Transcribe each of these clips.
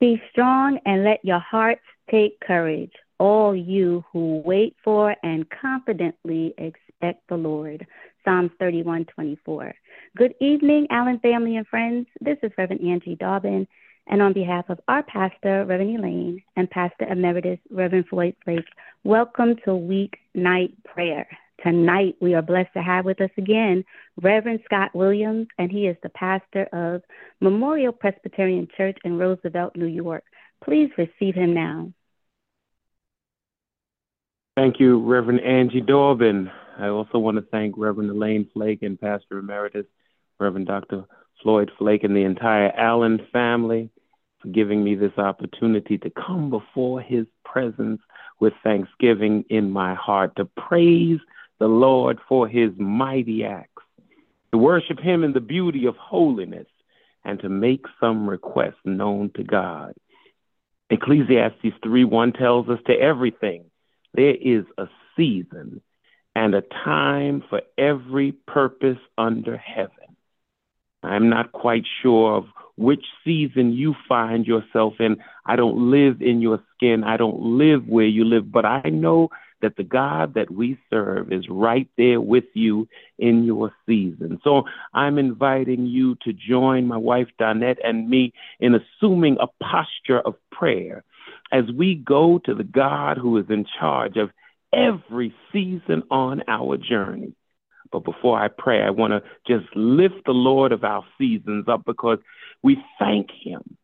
Be strong and let your hearts take courage, all you who wait for and confidently expect the Lord. Psalms 31 24. Good evening, Allen family and friends. This is Reverend Angie Daubon, and on behalf of our pastor, Reverend Elaine, and Pastor Emeritus, Reverend Floyd Flake, welcome to week night prayer. Tonight, we are blessed to have with us again Reverend Scott Williams, and he is the pastor of Memorial Presbyterian Church in Roosevelt, New York. Please receive him now. Thank you, Reverend Angie Daubon. I also want to thank Reverend Elaine Flake and Pastor Emeritus, Reverend Dr. Floyd Flake, and the entire Allen family for giving me this opportunity to come before his presence with thanksgiving in my heart, to praise the Lord for his mighty acts, to worship him in the beauty of holiness, and to make some requests known to God. Ecclesiastes 3 1 tells us to everything there is a season and a time for every purpose under heaven. I'm not quite sure of which season you find yourself in. I don't live in your skin. I don't live where you live, but I know that the God that we serve is right there with you in your season. So I'm inviting you to join my wife Donette and me in assuming a posture of prayer as we go to the God who is in charge of every season on our journey. But before I pray, I want to just lift the Lord of our seasons up because we thank him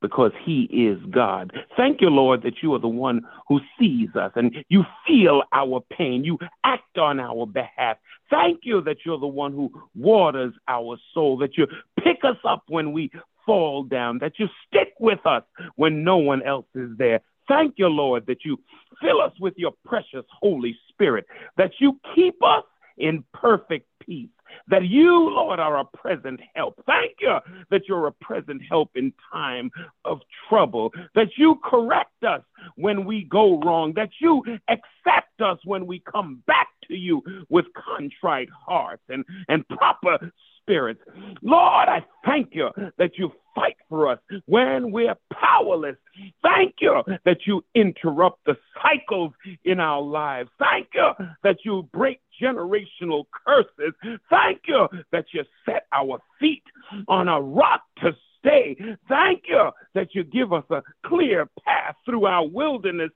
because he is God. Thank you, Lord, that you are the one who sees us and you feel our pain. You act on our behalf. Thank you that you're the one who waters our soul, that you pick us up when we fall down, that you stick with us when no one else is there. Thank you, Lord, that you fill us with your precious Holy Spirit, that you keep us in perfect peace that you, Lord, are a present help. Thank you that you're a present help in time of trouble, that you correct us when we go wrong, that you accept us when we come back to you with contrite hearts and, and proper spirits. Lord, I thank you that you fight for us when we're powerless. Thank you that you interrupt the cycles in our lives. Thank you that you break generational curses. Thank you that you set our feet on a rock to stay. Thank you that you give us a clear path through our wilderness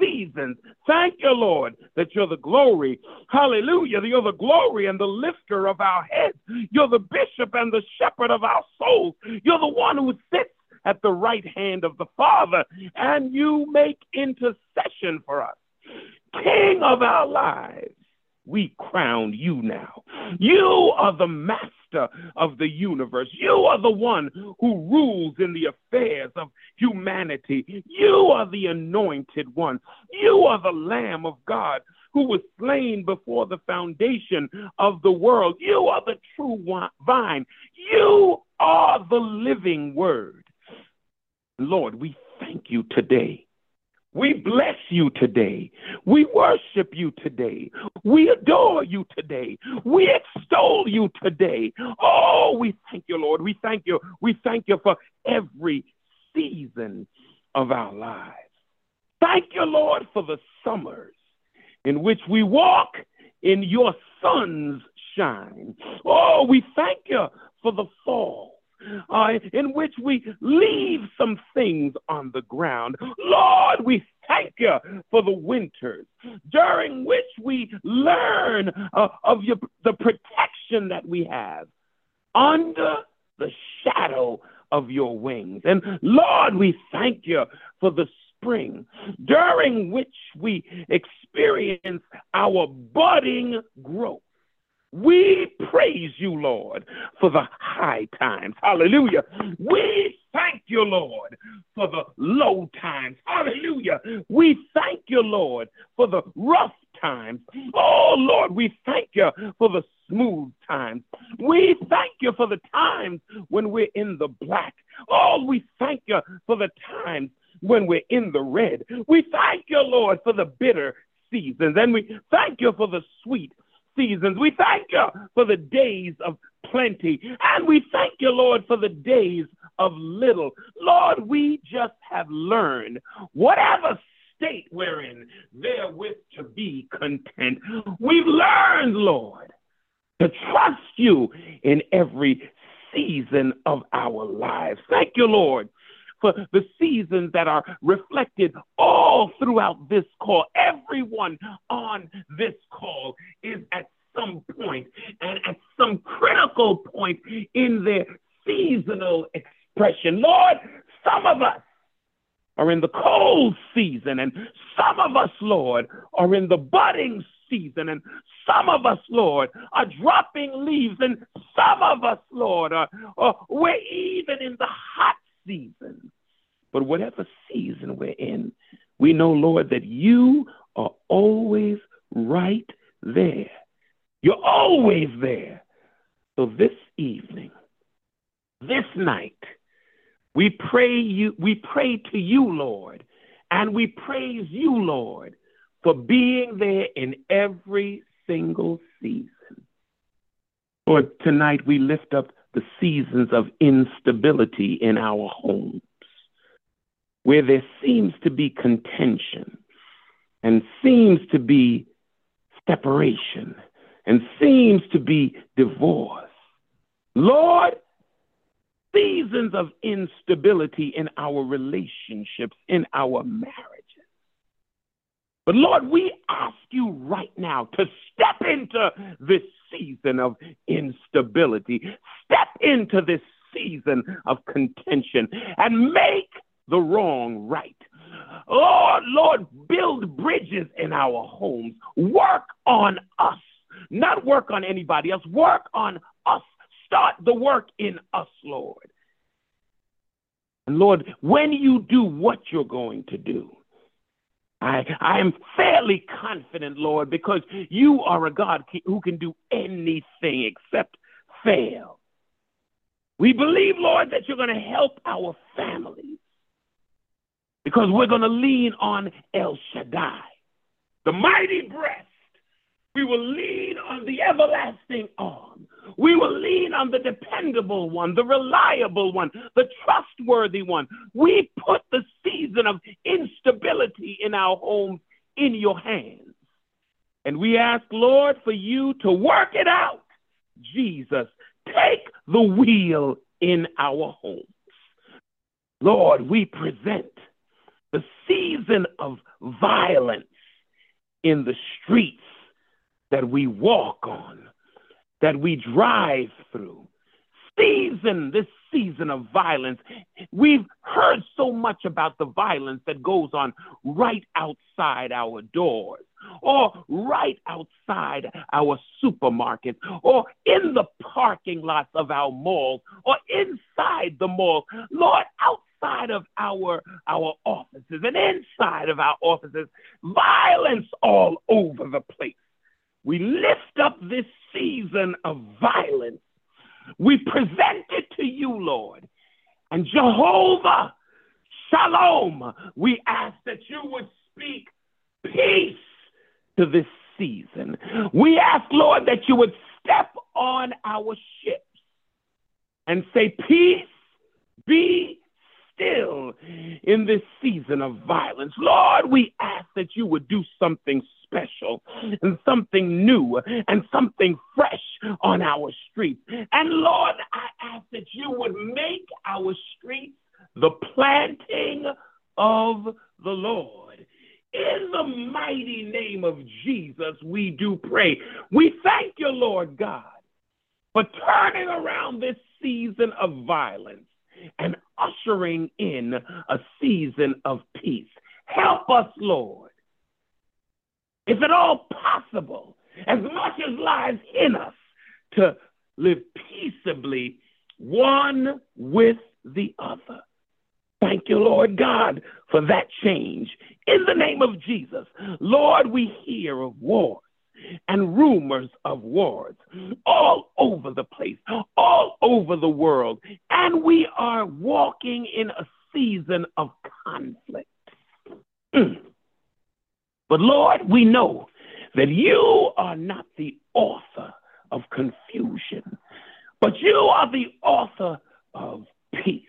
seasons. Thank you, Lord, that you're the glory. Hallelujah. You're the glory and the lifter of our heads. You're the bishop and the shepherd of our souls. You're the one who sits at the right hand of the Father, and you make intercession for us. King of our lives, we crown you now. You are the master of the universe. You are the one who rules in the affairs of humanity. You are the anointed one. You are the Lamb of God who was slain before the foundation of the world. You are the true vine. You are the living word. Lord, we thank you today we bless you today. We worship you today. We adore you today. We extol you today. Oh, we thank you, Lord. We thank you. We thank you for every season of our lives. Thank you, Lord, for the summers in which we walk in your sun's shine. Oh, we thank you for the fall uh, in which we leave some things on the ground. Lord, we thank you for the winters during which we learn uh, of your, the protection that we have under the shadow of your wings. And Lord, we thank you for the spring during which we experience our budding growth. We praise you, Lord, for the high times. Hallelujah. We thank you, Lord, for the low times. Hallelujah. We thank you, Lord, for the rough times. Oh, Lord, we thank you for the smooth times. We thank you for the times when we're in the black. Oh, we thank you for the times when we're in the red. We thank you, Lord, for the bitter seasons. And we thank you for the sweet seasons. We thank you for the days of plenty. And we thank you, Lord, for the days of little. Lord, we just have learned whatever state we're in, therewith to be content. We've learned, Lord, to trust you in every season of our lives. Thank you, Lord, for the seasons that are reflected all throughout this call. Everyone on this call is at some point and at some critical point in their seasonal expression. Lord, some of us are in the cold season, and some of us, Lord, are in the budding season, and some of us, Lord, are dropping leaves, and some of us, Lord, are, are we're even in the hot season. But whatever season we're in, we know, Lord, that you are always right there. You're always there. So this evening, this night, we pray you, we pray to you, Lord, and we praise you, Lord, for being there in every single season. Lord, tonight we lift up the seasons of instability in our homes, where there seems to be contention and seems to be separation and seems to be divorce. Lord, seasons of instability in our relationships, in our marriages. But Lord, we ask you right now to step into this season of instability, step into this season of contention, and make the wrong right. Lord, Lord, build bridges in our homes. Work on us, not work on anybody else. Work on us start the work in us, Lord. And Lord, when you do what you're going to do, I, I am fairly confident, Lord, because you are a God who can do anything except fail. We believe, Lord, that you're going to help our families because we're going to lean on El Shaddai, the mighty breast. We will lean on the everlasting arm. We will lean on the dependable one, the reliable one, the trustworthy one. We put the season of instability in our homes in your hands. And we ask, Lord, for you to work it out. Jesus, take the wheel in our homes. Lord, we present the season of violence in the streets that we walk on that we drive through. Season, this season of violence. We've heard so much about the violence that goes on right outside our doors, or right outside our supermarkets, or in the parking lots of our malls, or inside the malls. Lord, outside of our, our offices and inside of our offices, violence all over the place. We lift up this season of violence. We present it to you, Lord. And Jehovah, Shalom, we ask that you would speak peace to this season. We ask, Lord, that you would step on our ships and say, Peace, be still in this season of violence. Lord, we ask that you would do something special and something new and something fresh on our streets. And Lord, I ask that you would make our streets the planting of the Lord. In the mighty name of Jesus, we do pray. We thank you, Lord God, for turning around this season of violence and ushering in a season of peace. Help us, Lord, if at all possible, as much as lies in us, to live peaceably one with the other. Thank you, Lord God, for that change. In the name of Jesus, Lord, we hear of wars and rumors of wars all over the place, all over the world. And we are walking in a season of conflict. Mm. But Lord, we know that you are not the author of confusion, but you are the author of peace.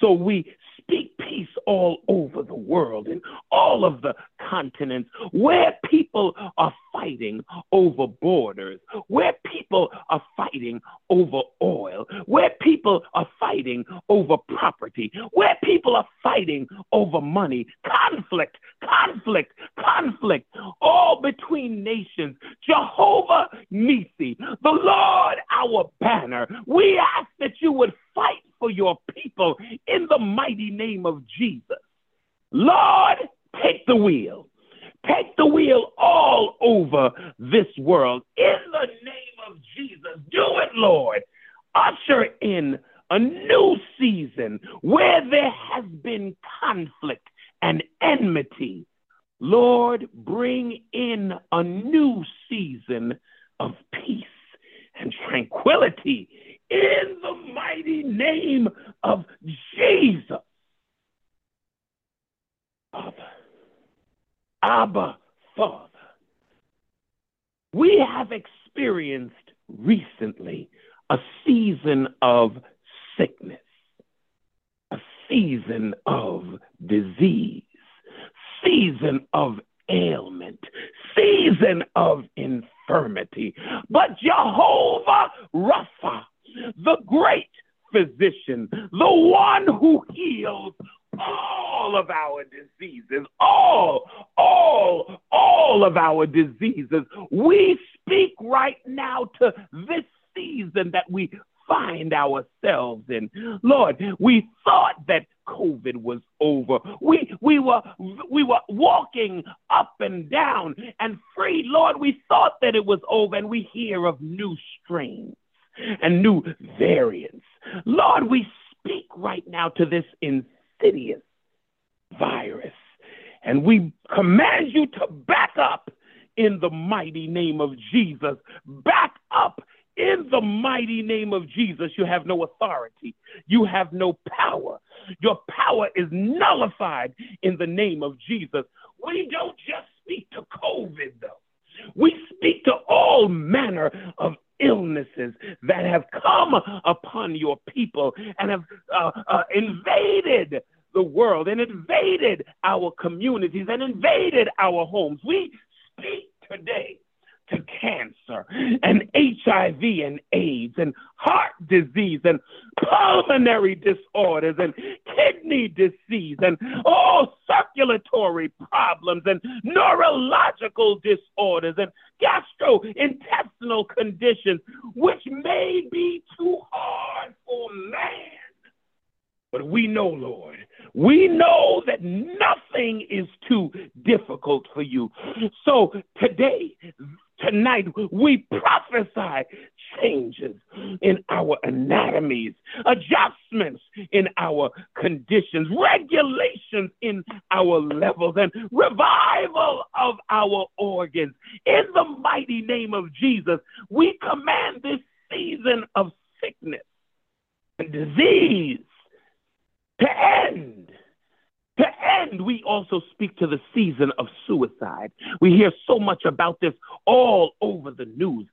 So we speak peace all over the world in all of the continents where people are fighting over borders, where people are fighting over oil, where people are fighting over property, where people are fighting over money, conflict, conflict, conflict, all between nations. Jehovah Nisi, the Lord our banner, we ask that you would fight for your people in the mighty name of Jesus. Lord, take the wheel. Take the wheel all over this world. In the name of Jesus, do it, Lord. Usher in a new season where there has been conflict and enmity. Lord, bring in a new season of peace and tranquility in the mighty name of Jesus. Father, Abba, Father, we have experienced recently a season of sickness, a season of disease, season of ailment, season of infirmity. But Jehovah Rapha, the great physician, the one who heals all of our diseases, all, all, all of our diseases. We speak right now to this season that we find ourselves in. Lord, we thought that COVID was over. We we were we were walking up and down and free. Lord, we thought that it was over and we hear of new strains and new variants. Lord, we speak right now to this insidious virus and we command you to back up in the mighty name of Jesus. Back up in the mighty name of Jesus. You have no authority, you have no power. Your power is nullified in the name of Jesus. We don't just speak to COVID, though. We speak to all manner of illnesses that have come upon your people and have uh, uh, invaded the world and invaded our communities and invaded our homes. We speak today to cancer and HIV and AIDS and heart disease and pulmonary disorders and kidney disease and all circulatory problems and neurological disorders and gastrointestinal conditions, which may be too hard for man. But we know, Lord, we know that nothing is too difficult for you. So today, tonight, we prophesy changes in our anatomies, adjustments in our conditions, regulations in our levels, and revival of our organs. In the mighty name of Jesus, we command this season of sickness and disease to end. To end, we also speak to the season of suicide. We hear so much about this all over the news.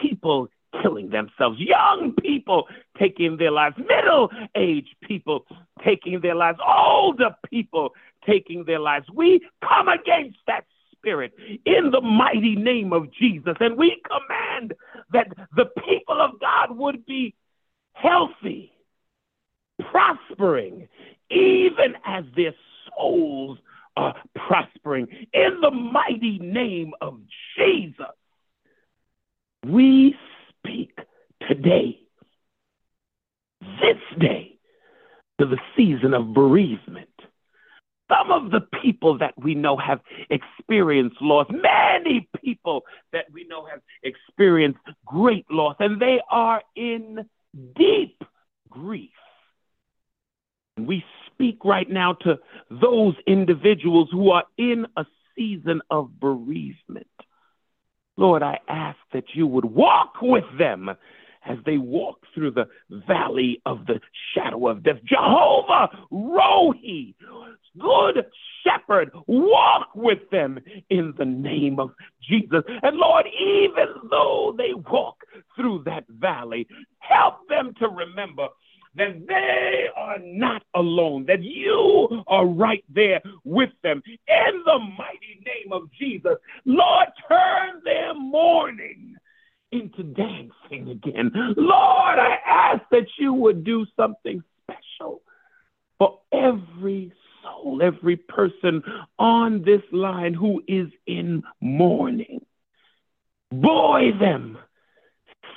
People killing themselves, young people taking their lives, middle aged people taking their lives, older people taking their lives. We come against that spirit in the mighty name of Jesus. And we command that the people of God would be healthy prospering, even as their souls are prospering. In the mighty name of Jesus, we speak today, this day, to the season of bereavement. Some of the people that we know have experienced loss, many people that we know have experienced great loss, and they are in deep grief. We speak right now to those individuals who are in a season of bereavement. Lord, I ask that you would walk with them as they walk through the valley of the shadow of death. Jehovah Rohi, good shepherd, walk with them in the name of Jesus. And Lord, even though they walk through that valley, help them to remember that they are not alone, that you are right there with them. In the mighty name of Jesus, Lord, turn their mourning into dancing again. Lord, I ask that you would do something special for every soul, every person on this line who is in mourning. Buoy them,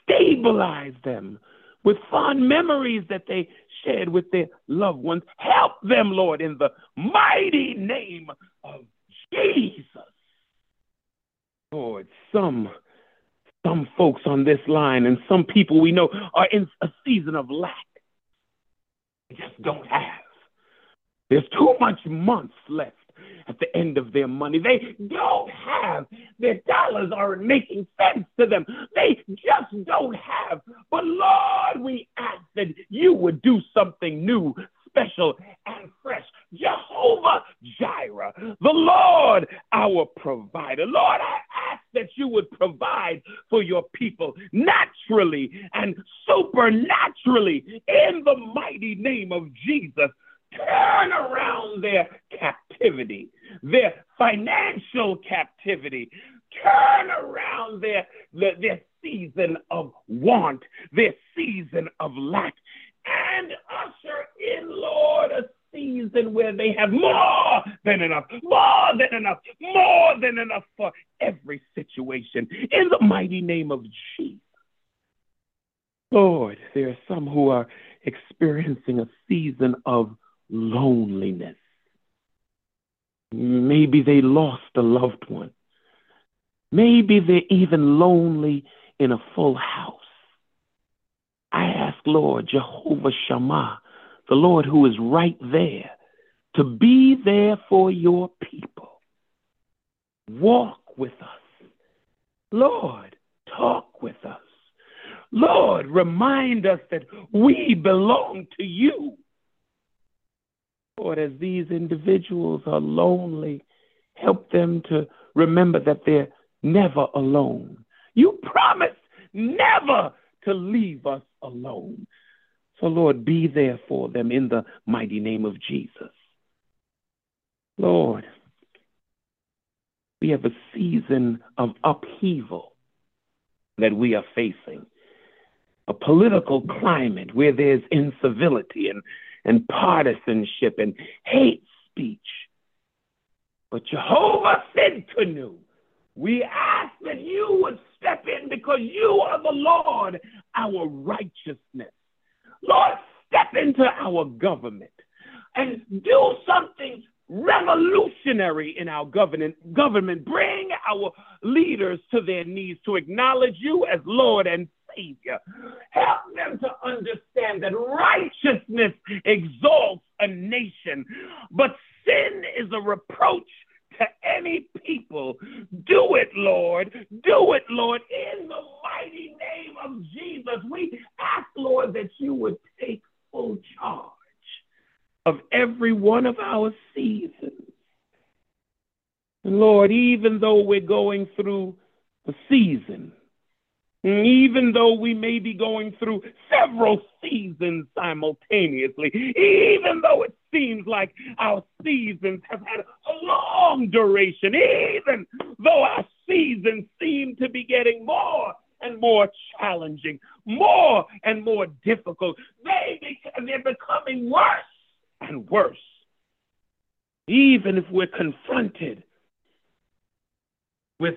stabilize them with fond memories that they shared with their loved ones. Help them, Lord, in the mighty name of Jesus. Lord, some some folks on this line and some people we know are in a season of lack. They just don't have. There's too much months left at the end of their money. They don't have. Their dollars aren't making sense to them. They just don't have. But Lord, we ask that you would do something new, special, and fresh. Jehovah Jireh, the Lord, our provider. Lord, I ask that you would provide for your people naturally and supernaturally in the mighty name of Jesus turn around their captivity, their financial captivity, turn around their, their, their season of want, their season of lack, and usher in, Lord, a season where they have more than enough, more than enough, more than enough for every situation. In the mighty name of Jesus. Lord, there are some who are experiencing a season of loneliness. Maybe they lost a loved one. Maybe they're even lonely in a full house. I ask, Lord, Jehovah Shammah, the Lord who is right there, to be there for your people. Walk with us. Lord, talk with us. Lord, remind us that we belong to you. Lord, as these individuals are lonely, help them to remember that they're never alone. You promised never to leave us alone. So, Lord, be there for them in the mighty name of Jesus. Lord, we have a season of upheaval that we are facing, a political climate where there's incivility and and partisanship and hate speech. But Jehovah said to you, we ask that you would step in because you are the Lord, our righteousness. Lord, step into our government and do something revolutionary in our government. Government, bring our leaders to their knees to acknowledge you as Lord and Savior. Help them to understand that righteousness exalts a nation, but sin is a reproach to any people. Do it, Lord. Do it, Lord, in the mighty name of Jesus. We ask, Lord, that you would take full charge of every one of our seasons. And Lord, even though we're going through a season, even though we may be going through several seasons simultaneously, even though it seems like our seasons have had a long duration, even though our seasons seem to be getting more and more challenging, more and more difficult, they be- they're becoming worse and worse. Even if we're confronted with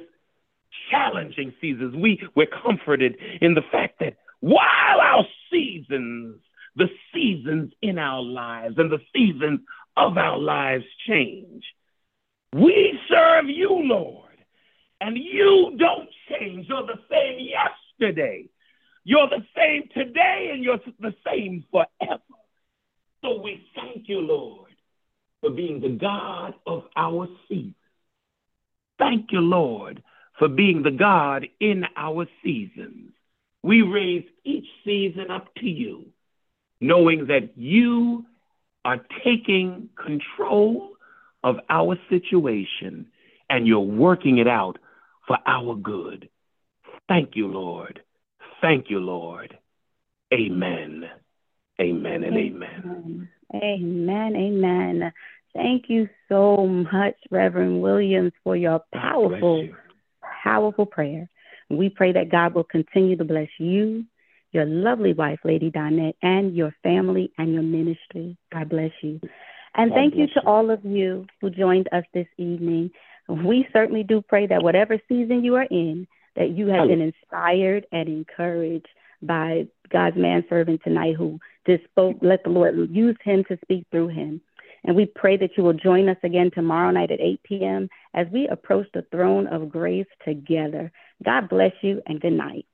challenging seasons, we, we're comforted in the fact that while our seasons, the seasons in our lives and the seasons of our lives change, we serve you, Lord. And you don't change. You're the same yesterday. You're the same today, and you're the same forever. So we thank you, Lord, for being the God of our seasons. Thank you, Lord, for being the God in our seasons. We raise each season up to you, knowing that you are taking control of our situation and you're working it out for our good. Thank you, Lord. Thank you, Lord. Amen. Amen and amen. Amen. Amen. Thank you so much, Reverend Williams, for your powerful, you. Powerful prayer. We pray that God will continue to bless you, your lovely wife, Lady Donette, and your family and your ministry. God bless you. And God thank you to you. all of you who joined us this evening. We certainly do pray that whatever season you are in, that you have been inspired and encouraged by God's manservant tonight who just spoke. Let the Lord use him to speak through him. And we pray that you will join us again tomorrow night at 8 p.m. as we approach the throne of grace together. God bless you and good night.